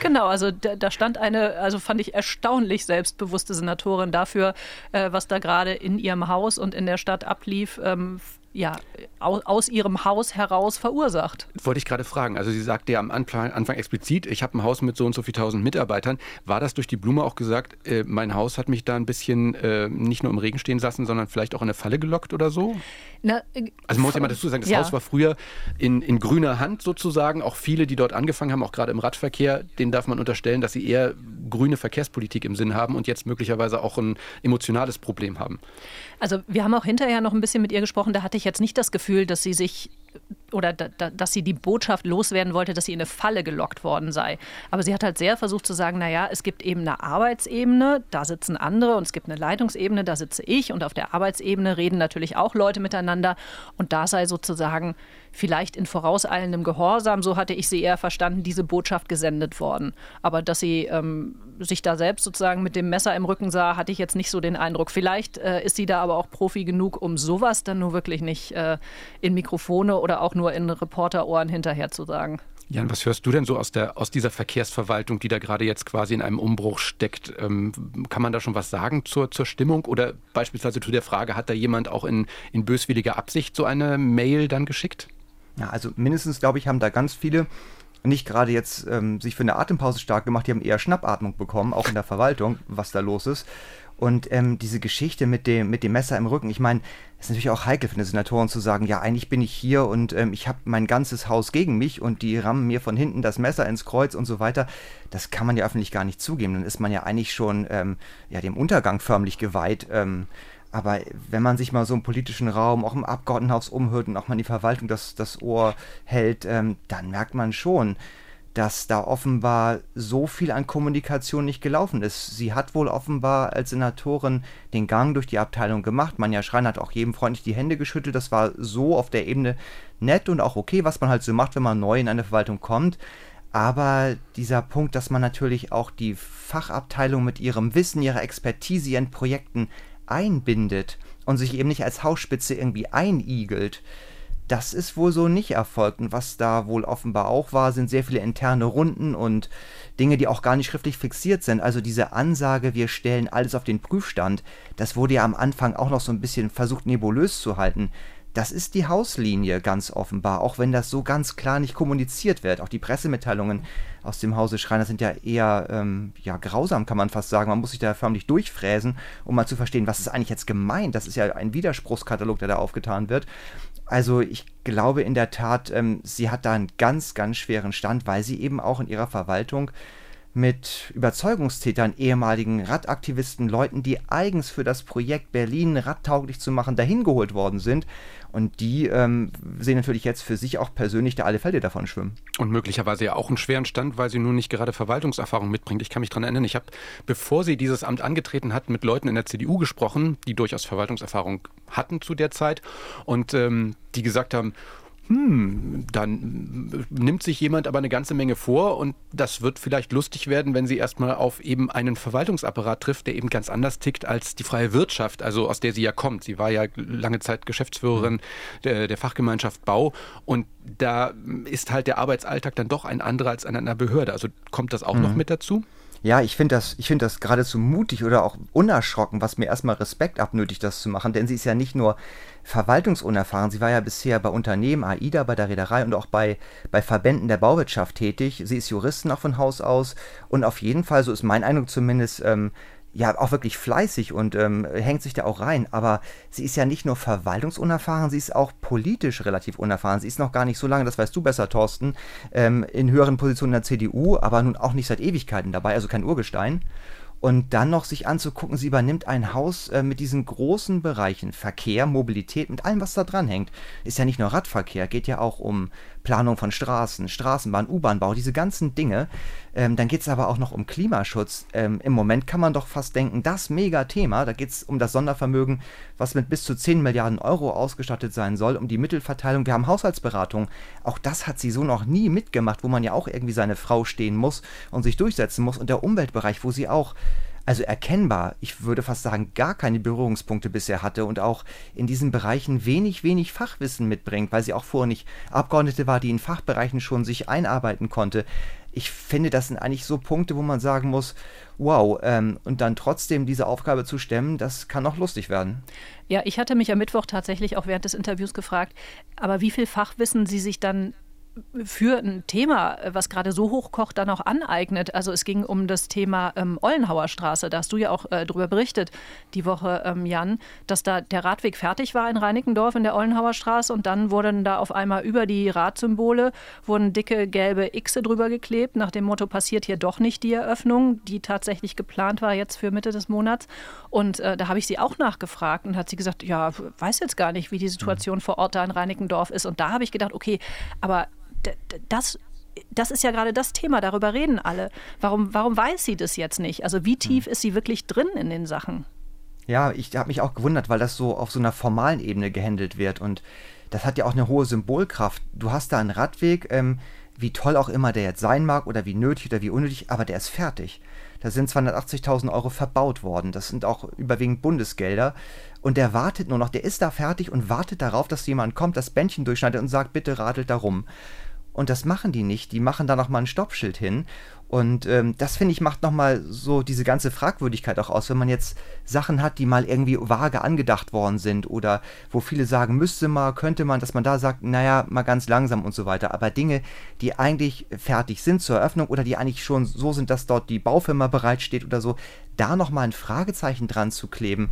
Genau, also da, da stand eine, also fand ich erstaunlich selbstbewusste Senatorin dafür, äh, was da gerade in ihrem Haus und in der Stadt ablief. Ähm, ja, aus, ihrem Haus heraus verursacht. Wollte ich gerade fragen. Also Sie sagte ja am Anfang, Anfang explizit, ich habe ein Haus mit so und so viel tausend Mitarbeitern. War das durch die Blume auch gesagt, äh, mein Haus hat mich da ein bisschen äh, nicht nur im Regen stehen lassen, sondern vielleicht auch in eine Falle gelockt oder so? Na, äh, also man muss ja mal dazu sagen, das ja. Haus war früher in, in grüner Hand sozusagen. Auch viele, die dort angefangen haben, auch gerade im Radverkehr, denen darf man unterstellen, dass sie eher grüne Verkehrspolitik im Sinn haben und jetzt möglicherweise auch ein emotionales Problem haben. Also wir haben auch hinterher noch ein bisschen mit ihr gesprochen. Da hatte ich jetzt nicht das Gefühl, dass sie sich oder da, da, dass sie die Botschaft loswerden wollte, dass sie in eine Falle gelockt worden sei. Aber sie hat halt sehr versucht zu sagen, naja, es gibt eben eine Arbeitsebene, da sitzen andere und es gibt eine Leitungsebene, da sitze ich und auf der Arbeitsebene reden natürlich auch Leute miteinander und da sei sozusagen vielleicht in vorauseilendem Gehorsam, so hatte ich sie eher verstanden, diese Botschaft gesendet worden. Aber dass sie ähm, sich da selbst sozusagen mit dem Messer im Rücken sah, hatte ich jetzt nicht so den Eindruck. Vielleicht äh, ist sie da aber auch Profi genug, um sowas dann nur wirklich nicht äh, in Mikrofone oder auch nur in Reporterohren hinterher zu sagen. Jan, was hörst du denn so aus, der, aus dieser Verkehrsverwaltung, die da gerade jetzt quasi in einem Umbruch steckt? Ähm, kann man da schon was sagen zur, zur Stimmung? Oder beispielsweise zu der Frage, hat da jemand auch in, in böswilliger Absicht so eine Mail dann geschickt? Ja, also mindestens, glaube ich, haben da ganz viele nicht gerade jetzt ähm, sich für eine Atempause stark gemacht, die haben eher Schnappatmung bekommen, auch in der Verwaltung, was da los ist. Und ähm, diese Geschichte mit dem, mit dem Messer im Rücken, ich meine, es ist natürlich auch heikel für eine Senatoren zu sagen, ja, eigentlich bin ich hier und ähm, ich habe mein ganzes Haus gegen mich und die rammen mir von hinten das Messer ins Kreuz und so weiter. Das kann man ja öffentlich gar nicht zugeben. Dann ist man ja eigentlich schon ähm, ja, dem Untergang förmlich geweiht. Ähm, aber wenn man sich mal so im politischen Raum, auch im Abgeordnetenhaus umhört und auch mal die Verwaltung das, das Ohr hält, ähm, dann merkt man schon, dass da offenbar so viel an Kommunikation nicht gelaufen ist. Sie hat wohl offenbar als Senatorin den Gang durch die Abteilung gemacht. Manja Schrein hat auch jedem freundlich die Hände geschüttelt. Das war so auf der Ebene nett und auch okay, was man halt so macht, wenn man neu in eine Verwaltung kommt. Aber dieser Punkt, dass man natürlich auch die Fachabteilung mit ihrem Wissen, ihrer Expertise, ihren Projekten einbindet und sich eben nicht als Hausspitze irgendwie einigelt, das ist wohl so nicht erfolgt. Und was da wohl offenbar auch war, sind sehr viele interne Runden und Dinge, die auch gar nicht schriftlich fixiert sind. Also diese Ansage, wir stellen alles auf den Prüfstand, das wurde ja am Anfang auch noch so ein bisschen versucht nebulös zu halten. Das ist die Hauslinie ganz offenbar, auch wenn das so ganz klar nicht kommuniziert wird. Auch die Pressemitteilungen aus dem Hause Schreiner sind ja eher ähm, ja, grausam, kann man fast sagen. Man muss sich da förmlich durchfräsen, um mal zu verstehen, was ist eigentlich jetzt gemeint. Das ist ja ein Widerspruchskatalog, der da aufgetan wird. Also ich glaube in der Tat, ähm, sie hat da einen ganz, ganz schweren Stand, weil sie eben auch in ihrer Verwaltung mit Überzeugungstätern, ehemaligen Radaktivisten, Leuten, die eigens für das Projekt Berlin radtauglich zu machen, dahin geholt worden sind. Und die ähm, sehen natürlich jetzt für sich auch persönlich da alle Fälle davon schwimmen. Und möglicherweise ja auch einen schweren Stand, weil sie nun nicht gerade Verwaltungserfahrung mitbringt. Ich kann mich daran erinnern, ich habe, bevor sie dieses Amt angetreten hat, mit Leuten in der CDU gesprochen, die durchaus Verwaltungserfahrung hatten zu der Zeit und ähm, die gesagt haben, hm, dann nimmt sich jemand aber eine ganze Menge vor und das wird vielleicht lustig werden, wenn sie erstmal auf eben einen Verwaltungsapparat trifft, der eben ganz anders tickt als die freie Wirtschaft, also aus der sie ja kommt. Sie war ja lange Zeit Geschäftsführerin der, der Fachgemeinschaft Bau und da ist halt der Arbeitsalltag dann doch ein anderer als an einer Behörde. Also kommt das auch mhm. noch mit dazu? Ja, ich finde das, ich finde das geradezu mutig oder auch unerschrocken, was mir erstmal Respekt abnötigt, das zu machen, denn sie ist ja nicht nur verwaltungsunerfahren. Sie war ja bisher bei Unternehmen, AIDA, bei der Reederei und auch bei, bei Verbänden der Bauwirtschaft tätig. Sie ist Juristin auch von Haus aus und auf jeden Fall, so ist mein Eindruck zumindest, ähm, ja auch wirklich fleißig und ähm, hängt sich da auch rein. Aber sie ist ja nicht nur verwaltungsunerfahren, sie ist auch politisch relativ unerfahren. Sie ist noch gar nicht so lange, das weißt du besser, Thorsten, ähm, in höheren Positionen der CDU, aber nun auch nicht seit Ewigkeiten dabei, also kein Urgestein. Und dann noch sich anzugucken, sie übernimmt ein Haus äh, mit diesen großen Bereichen Verkehr, Mobilität, mit allem, was da dran hängt. Ist ja nicht nur Radverkehr, geht ja auch um Planung von Straßen, Straßenbahn, U-Bahnbau, diese ganzen Dinge. Ähm, dann geht es aber auch noch um Klimaschutz. Ähm, Im Moment kann man doch fast denken, das Mega-Thema, da geht es um das Sondervermögen, was mit bis zu 10 Milliarden Euro ausgestattet sein soll, um die Mittelverteilung. Wir haben Haushaltsberatung. Auch das hat sie so noch nie mitgemacht, wo man ja auch irgendwie seine Frau stehen muss und sich durchsetzen muss. Und der Umweltbereich, wo sie auch also erkennbar, ich würde fast sagen, gar keine Berührungspunkte bisher hatte und auch in diesen Bereichen wenig, wenig Fachwissen mitbringt, weil sie auch vorher nicht Abgeordnete war, die in Fachbereichen schon sich einarbeiten konnte. Ich finde, das sind eigentlich so Punkte, wo man sagen muss, wow, ähm, und dann trotzdem diese Aufgabe zu stemmen, das kann auch lustig werden. Ja, ich hatte mich am Mittwoch tatsächlich auch während des Interviews gefragt, aber wie viel Fachwissen sie sich dann für ein Thema, was gerade so hochkocht, dann auch aneignet. Also es ging um das Thema ähm, Ollenhauer Straße. Da hast du ja auch äh, darüber berichtet die Woche, ähm, Jan, dass da der Radweg fertig war in Reinickendorf in der Ollenhauer Straße und dann wurden da auf einmal über die Radsymbole wurden dicke gelbe Xe drüber geklebt, nach dem Motto passiert hier doch nicht die Eröffnung, die tatsächlich geplant war jetzt für Mitte des Monats. Und äh, da habe ich sie auch nachgefragt und hat sie gesagt, ja, weiß jetzt gar nicht, wie die Situation mhm. vor Ort da in Reinickendorf ist. Und da habe ich gedacht, okay, aber das das ist ja gerade das Thema, darüber reden alle. Warum, warum weiß sie das jetzt nicht? Also wie tief hm. ist sie wirklich drin in den Sachen? Ja, ich habe mich auch gewundert, weil das so auf so einer formalen Ebene gehandelt wird und das hat ja auch eine hohe Symbolkraft. Du hast da einen Radweg, ähm, wie toll auch immer der jetzt sein mag oder wie nötig oder wie unnötig, aber der ist fertig. Da sind 280.000 Euro verbaut worden. Das sind auch überwiegend Bundesgelder. Und der wartet nur noch, der ist da fertig und wartet darauf, dass jemand kommt, das Bändchen durchschneidet und sagt, bitte radelt da rum. Und das machen die nicht. Die machen da nochmal ein Stoppschild hin. Und ähm, das, finde ich, macht nochmal so diese ganze Fragwürdigkeit auch aus, wenn man jetzt Sachen hat, die mal irgendwie vage angedacht worden sind oder wo viele sagen, müsste mal, könnte man, dass man da sagt, naja, mal ganz langsam und so weiter. Aber Dinge, die eigentlich fertig sind zur Eröffnung oder die eigentlich schon so sind, dass dort die Baufirma bereitsteht oder so, da nochmal ein Fragezeichen dran zu kleben,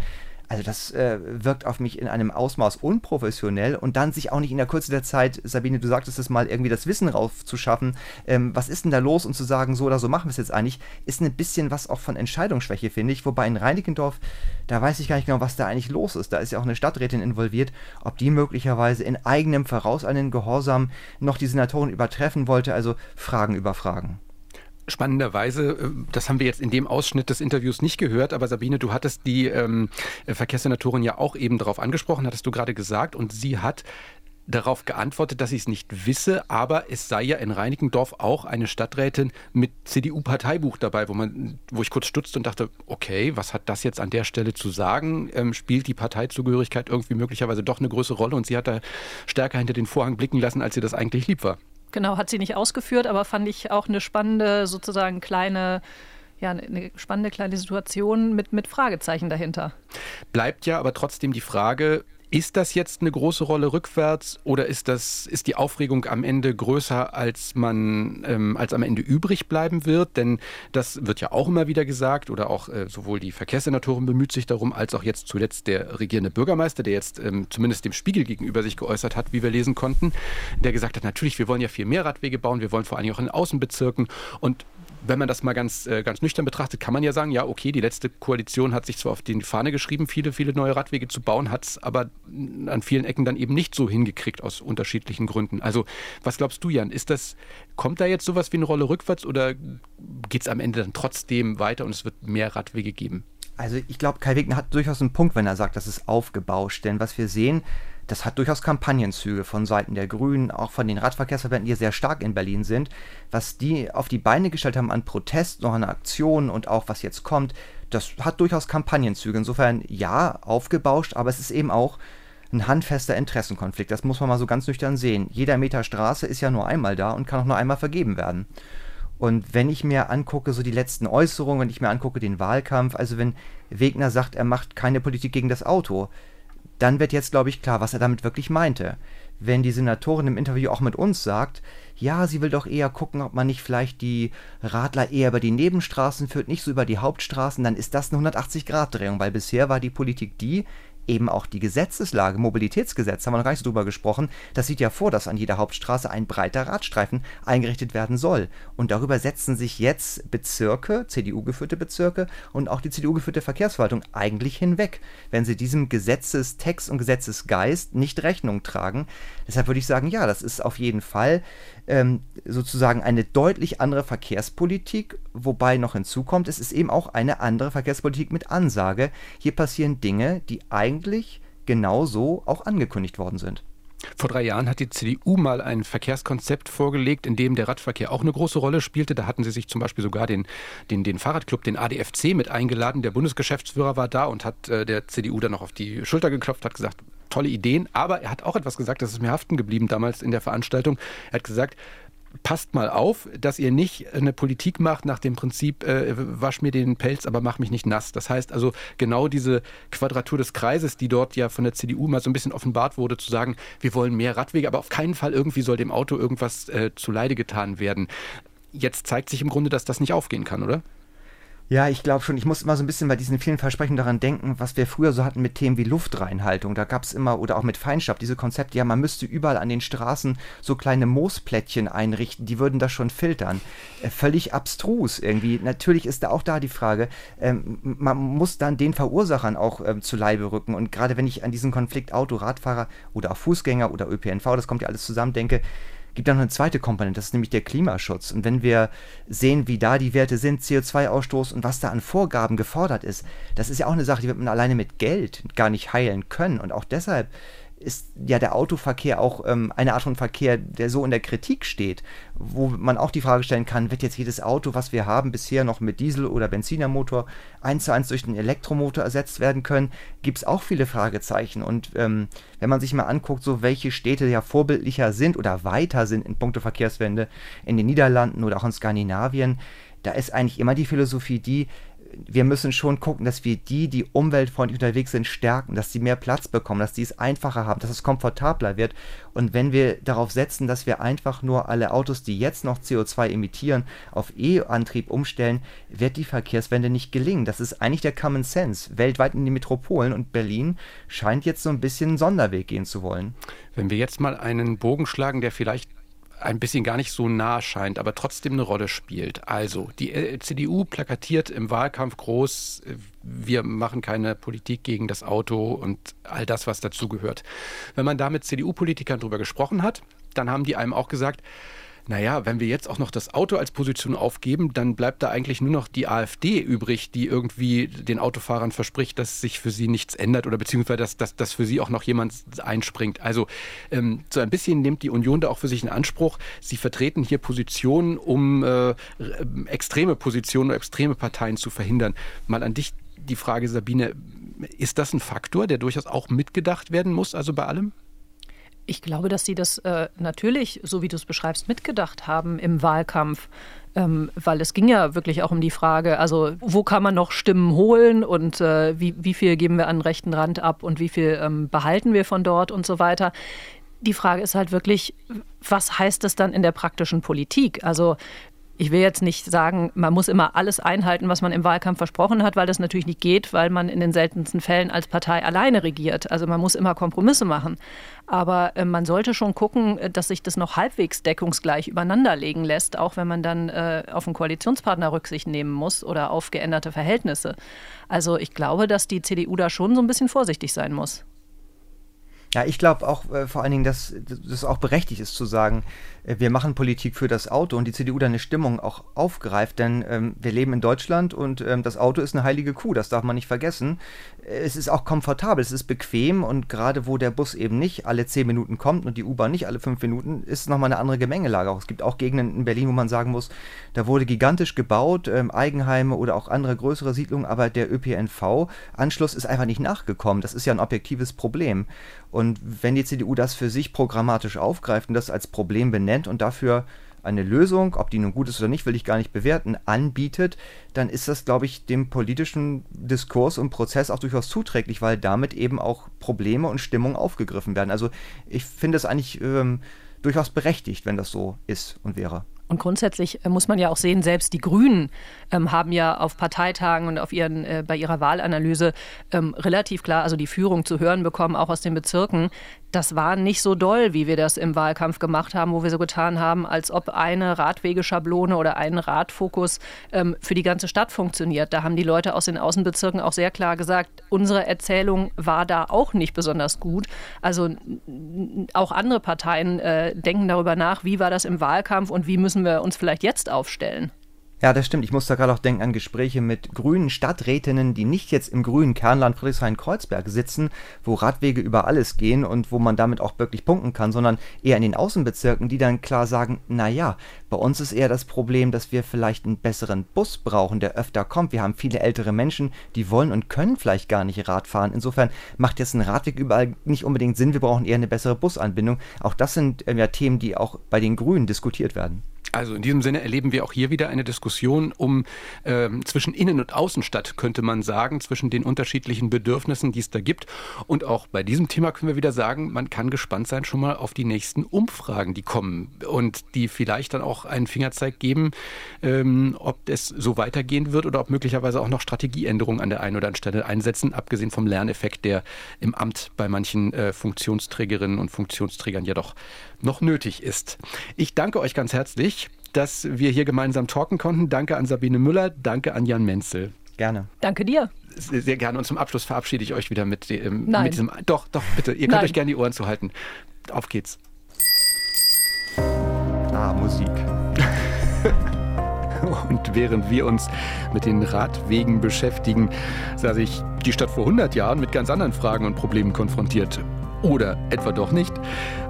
also das äh, wirkt auf mich in einem Ausmaß unprofessionell und dann sich auch nicht in der Kürze der Zeit, Sabine, du sagtest es mal, irgendwie das Wissen raufzuschaffen, ähm, was ist denn da los und zu sagen, so oder so machen wir es jetzt eigentlich, ist ein bisschen was auch von Entscheidungsschwäche, finde ich. Wobei in Reinickendorf, da weiß ich gar nicht genau, was da eigentlich los ist. Da ist ja auch eine Stadträtin involviert, ob die möglicherweise in eigenem vorauseilenden Gehorsam noch die Senatoren übertreffen wollte, also Fragen über Fragen. Spannenderweise, äh, das haben wir jetzt in dem Ausschnitt des Interviews nicht gehört, aber Sabine, du hattest die ähm, Verkehrssenatorin ja auch eben darauf angesprochen, hattest du gerade gesagt, und sie hat darauf geantwortet, dass sie es nicht wisse, aber es sei ja in Reinickendorf auch eine Stadträtin mit CDU-Parteibuch dabei, wo man, wo ich kurz stutzte und dachte, okay, was hat das jetzt an der Stelle zu sagen? Ähm, spielt die Parteizugehörigkeit irgendwie möglicherweise doch eine größere Rolle und sie hat da stärker hinter den Vorhang blicken lassen, als ihr das eigentlich lieb war? Genau, hat sie nicht ausgeführt, aber fand ich auch eine spannende, sozusagen kleine ja, eine spannende kleine Situation mit, mit Fragezeichen dahinter. Bleibt ja aber trotzdem die Frage, ist das jetzt eine große Rolle rückwärts oder ist das ist die Aufregung am Ende größer, als man ähm, als am Ende übrig bleiben wird? Denn das wird ja auch immer wieder gesagt oder auch äh, sowohl die Verkehrssenatorin bemüht sich darum, als auch jetzt zuletzt der regierende Bürgermeister, der jetzt ähm, zumindest dem Spiegel gegenüber sich geäußert hat, wie wir lesen konnten, der gesagt hat, natürlich, wir wollen ja viel mehr Radwege bauen, wir wollen vor allem auch in Außenbezirken und wenn man das mal ganz, äh, ganz nüchtern betrachtet, kann man ja sagen, ja, okay, die letzte Koalition hat sich zwar auf die Fahne geschrieben, viele, viele neue Radwege zu bauen, hat es aber an vielen Ecken dann eben nicht so hingekriegt aus unterschiedlichen Gründen. Also, was glaubst du, Jan? Ist das, kommt da jetzt sowas wie eine Rolle rückwärts oder geht es am Ende dann trotzdem weiter und es wird mehr Radwege geben? Also ich glaube, Kai Wegner hat durchaus einen Punkt, wenn er sagt, das ist aufgebauscht. Denn was wir sehen, das hat durchaus Kampagnenzüge von Seiten der Grünen, auch von den Radverkehrsverbänden, die sehr stark in Berlin sind. Was die auf die Beine gestellt haben an Protest, noch an Aktionen und auch was jetzt kommt, das hat durchaus Kampagnenzüge. Insofern ja, aufgebauscht, aber es ist eben auch ein handfester Interessenkonflikt. Das muss man mal so ganz nüchtern sehen. Jeder Meter Straße ist ja nur einmal da und kann auch nur einmal vergeben werden. Und wenn ich mir angucke, so die letzten Äußerungen, wenn ich mir angucke den Wahlkampf, also wenn Wegner sagt, er macht keine Politik gegen das Auto, dann wird jetzt, glaube ich, klar, was er damit wirklich meinte. Wenn die Senatorin im Interview auch mit uns sagt, ja, sie will doch eher gucken, ob man nicht vielleicht die Radler eher über die Nebenstraßen führt, nicht so über die Hauptstraßen, dann ist das eine 180-Grad-Drehung, weil bisher war die Politik die, eben auch die Gesetzeslage, Mobilitätsgesetz, haben wir noch gar nicht so drüber gesprochen, das sieht ja vor, dass an jeder Hauptstraße ein breiter Radstreifen eingerichtet werden soll. Und darüber setzen sich jetzt Bezirke, CDU-geführte Bezirke und auch die CDU-geführte Verkehrsverwaltung eigentlich hinweg, wenn sie diesem Gesetzestext und Gesetzesgeist nicht Rechnung tragen. Deshalb würde ich sagen, ja, das ist auf jeden Fall ähm, sozusagen eine deutlich andere Verkehrspolitik, wobei noch hinzukommt, es ist eben auch eine andere Verkehrspolitik mit Ansage. Hier passieren Dinge, die eigentlich genauso auch angekündigt worden sind. Vor drei Jahren hat die CDU mal ein Verkehrskonzept vorgelegt, in dem der Radverkehr auch eine große Rolle spielte. Da hatten sie sich zum Beispiel sogar den, den, den Fahrradclub, den ADFC, mit eingeladen. Der Bundesgeschäftsführer war da und hat äh, der CDU dann noch auf die Schulter geklopft, hat gesagt, tolle Ideen. Aber er hat auch etwas gesagt, das ist mir haften geblieben damals in der Veranstaltung. Er hat gesagt, passt mal auf, dass ihr nicht eine Politik macht nach dem Prinzip, äh, wasch mir den Pelz, aber mach mich nicht nass. Das heißt also genau diese Quadratur des Kreises, die dort ja von der CDU mal so ein bisschen offenbart wurde, zu sagen, wir wollen mehr Radwege, aber auf keinen Fall irgendwie soll dem Auto irgendwas äh, zu Leide getan werden. Jetzt zeigt sich im Grunde, dass das nicht aufgehen kann, oder? Ja, ich glaube schon. Ich muss immer so ein bisschen bei diesen vielen Versprechen daran denken, was wir früher so hatten mit Themen wie Luftreinhaltung. Da gab es immer, oder auch mit Feinstaub, diese Konzepte, ja, man müsste überall an den Straßen so kleine Moosplättchen einrichten, die würden das schon filtern. Äh, völlig abstrus irgendwie. Natürlich ist da auch da die Frage, ähm, man muss dann den Verursachern auch ähm, zu Leibe rücken. Und gerade wenn ich an diesen Konflikt Auto, Radfahrer oder auch Fußgänger oder ÖPNV, das kommt ja alles zusammen, denke, gibt dann noch eine zweite Komponente, das ist nämlich der Klimaschutz. Und wenn wir sehen, wie da die Werte sind, CO2-Ausstoß und was da an Vorgaben gefordert ist, das ist ja auch eine Sache, die wird man alleine mit Geld gar nicht heilen können. Und auch deshalb ist ja der Autoverkehr auch ähm, eine Art von Verkehr, der so in der Kritik steht, wo man auch die Frage stellen kann, wird jetzt jedes Auto, was wir haben, bisher noch mit Diesel- oder Benzinermotor eins zu eins durch den Elektromotor ersetzt werden können, gibt es auch viele Fragezeichen. Und ähm, wenn man sich mal anguckt, so welche Städte ja vorbildlicher sind oder weiter sind in puncto Verkehrswende in den Niederlanden oder auch in Skandinavien, da ist eigentlich immer die Philosophie die, wir müssen schon gucken, dass wir die, die umweltfreundlich unterwegs sind, stärken, dass sie mehr Platz bekommen, dass sie es einfacher haben, dass es komfortabler wird. Und wenn wir darauf setzen, dass wir einfach nur alle Autos, die jetzt noch CO2 emittieren, auf E-Antrieb umstellen, wird die Verkehrswende nicht gelingen. Das ist eigentlich der Common Sense weltweit in die Metropolen und Berlin scheint jetzt so ein bisschen einen Sonderweg gehen zu wollen. Wenn wir jetzt mal einen Bogen schlagen, der vielleicht ein bisschen gar nicht so nah scheint, aber trotzdem eine Rolle spielt. Also, die äh, CDU plakatiert im Wahlkampf groß, äh, wir machen keine Politik gegen das Auto und all das, was dazugehört. Wenn man da mit CDU-Politikern drüber gesprochen hat, dann haben die einem auch gesagt, naja, wenn wir jetzt auch noch das Auto als Position aufgeben, dann bleibt da eigentlich nur noch die AfD übrig, die irgendwie den Autofahrern verspricht, dass sich für sie nichts ändert oder beziehungsweise, dass, dass, dass für sie auch noch jemand einspringt. Also ähm, so ein bisschen nimmt die Union da auch für sich in Anspruch. Sie vertreten hier Positionen, um äh, extreme Positionen oder extreme Parteien zu verhindern. Mal an dich die Frage, Sabine, ist das ein Faktor, der durchaus auch mitgedacht werden muss, also bei allem? Ich glaube, dass Sie das äh, natürlich, so wie du es beschreibst, mitgedacht haben im Wahlkampf. Ähm, weil es ging ja wirklich auch um die Frage, also wo kann man noch Stimmen holen und äh, wie, wie viel geben wir an den rechten Rand ab und wie viel ähm, behalten wir von dort und so weiter. Die Frage ist halt wirklich, was heißt das dann in der praktischen Politik? Also ich will jetzt nicht sagen, man muss immer alles einhalten, was man im Wahlkampf versprochen hat, weil das natürlich nicht geht, weil man in den seltensten Fällen als Partei alleine regiert. Also man muss immer Kompromisse machen. Aber äh, man sollte schon gucken, äh, dass sich das noch halbwegs deckungsgleich übereinander legen lässt, auch wenn man dann äh, auf einen Koalitionspartner Rücksicht nehmen muss oder auf geänderte Verhältnisse. Also ich glaube, dass die CDU da schon so ein bisschen vorsichtig sein muss. Ja, ich glaube auch äh, vor allen Dingen, dass das auch berechtigt ist zu sagen, äh, wir machen Politik für das Auto und die CDU da eine Stimmung auch aufgreift, denn ähm, wir leben in Deutschland und ähm, das Auto ist eine heilige Kuh, das darf man nicht vergessen. Es ist auch komfortabel, es ist bequem und gerade wo der Bus eben nicht alle zehn Minuten kommt und die U-Bahn nicht alle fünf Minuten, ist nochmal eine andere Gemengelage. Auch es gibt auch Gegenden in Berlin, wo man sagen muss, da wurde gigantisch gebaut, ähm, Eigenheime oder auch andere größere Siedlungen, aber der ÖPNV-Anschluss ist einfach nicht nachgekommen. Das ist ja ein objektives Problem. Und wenn die CDU das für sich programmatisch aufgreift und das als Problem benennt und dafür eine Lösung, ob die nun gut ist oder nicht, will ich gar nicht bewerten, anbietet, dann ist das, glaube ich, dem politischen Diskurs und Prozess auch durchaus zuträglich, weil damit eben auch Probleme und Stimmungen aufgegriffen werden. Also ich finde es eigentlich ähm, durchaus berechtigt, wenn das so ist und wäre. Und grundsätzlich äh, muss man ja auch sehen, selbst die Grünen ähm, haben ja auf Parteitagen und auf ihren, äh, bei ihrer Wahlanalyse ähm, relativ klar, also die Führung zu hören bekommen, auch aus den Bezirken. Das war nicht so doll, wie wir das im Wahlkampf gemacht haben, wo wir so getan haben, als ob eine Radwegeschablone oder ein Radfokus ähm, für die ganze Stadt funktioniert. Da haben die Leute aus den Außenbezirken auch sehr klar gesagt, unsere Erzählung war da auch nicht besonders gut. Also auch andere Parteien äh, denken darüber nach, wie war das im Wahlkampf und wie müssen müssen wir uns vielleicht jetzt aufstellen? Ja, das stimmt. Ich muss da gerade auch denken an Gespräche mit grünen Stadträtinnen, die nicht jetzt im grünen Kernland Friedrichshain-Kreuzberg sitzen, wo Radwege über alles gehen und wo man damit auch wirklich punkten kann, sondern eher in den Außenbezirken, die dann klar sagen, naja, bei uns ist eher das Problem, dass wir vielleicht einen besseren Bus brauchen, der öfter kommt. Wir haben viele ältere Menschen, die wollen und können vielleicht gar nicht Rad fahren. Insofern macht jetzt ein Radweg überall nicht unbedingt Sinn. Wir brauchen eher eine bessere Busanbindung. Auch das sind äh, ja Themen, die auch bei den Grünen diskutiert werden. Also in diesem Sinne erleben wir auch hier wieder eine Diskussion um äh, zwischen Innen- und Außenstadt, könnte man sagen, zwischen den unterschiedlichen Bedürfnissen, die es da gibt. Und auch bei diesem Thema können wir wieder sagen, man kann gespannt sein schon mal auf die nächsten Umfragen, die kommen und die vielleicht dann auch einen Fingerzeig geben, ähm, ob es so weitergehen wird oder ob möglicherweise auch noch Strategieänderungen an der einen oder anderen Stelle einsetzen, abgesehen vom Lerneffekt, der im Amt bei manchen äh, Funktionsträgerinnen und Funktionsträgern ja doch noch nötig ist. Ich danke euch ganz herzlich, dass wir hier gemeinsam talken konnten. Danke an Sabine Müller, danke an Jan Menzel. Gerne. Danke dir. Sehr gerne. Und zum Abschluss verabschiede ich euch wieder mit, dem, Nein. mit diesem. Doch, doch, bitte. Ihr könnt Nein. euch gerne die Ohren zuhalten. Auf geht's. Ah, Musik. <laughs> Und während wir uns mit den Radwegen beschäftigen, sah sich die Stadt vor 100 Jahren mit ganz anderen Fragen und Problemen konfrontiert. Oder etwa doch nicht?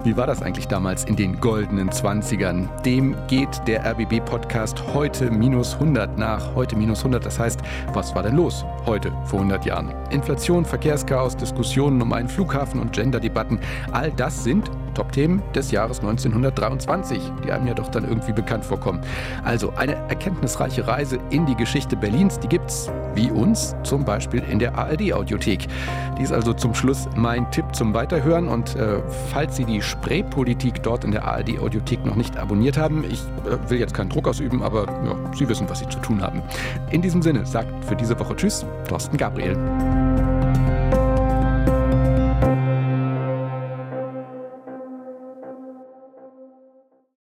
Wie war das eigentlich damals in den goldenen 20ern? Dem geht der RBB-Podcast heute minus 100 nach. Heute minus 100, das heißt, was war denn los heute vor 100 Jahren? Inflation, Verkehrschaos, Diskussionen um einen Flughafen und Genderdebatten, all das sind Top-Themen des Jahres 1923, die einem ja doch dann irgendwie bekannt vorkommen. Also eine erkenntnisreiche Reise in die Geschichte Berlins, die gibt's wie uns zum Beispiel in der ARD-Audiothek. Die ist also zum Schluss mein Tipp zum Weiterhören und äh, falls Sie die Spreepolitik dort in der ARD-Audiothek noch nicht abonniert haben, ich äh, will jetzt keinen Druck ausüben, aber ja, Sie wissen, was Sie zu tun haben. In diesem Sinne sagt für diese Woche Tschüss, Thorsten Gabriel.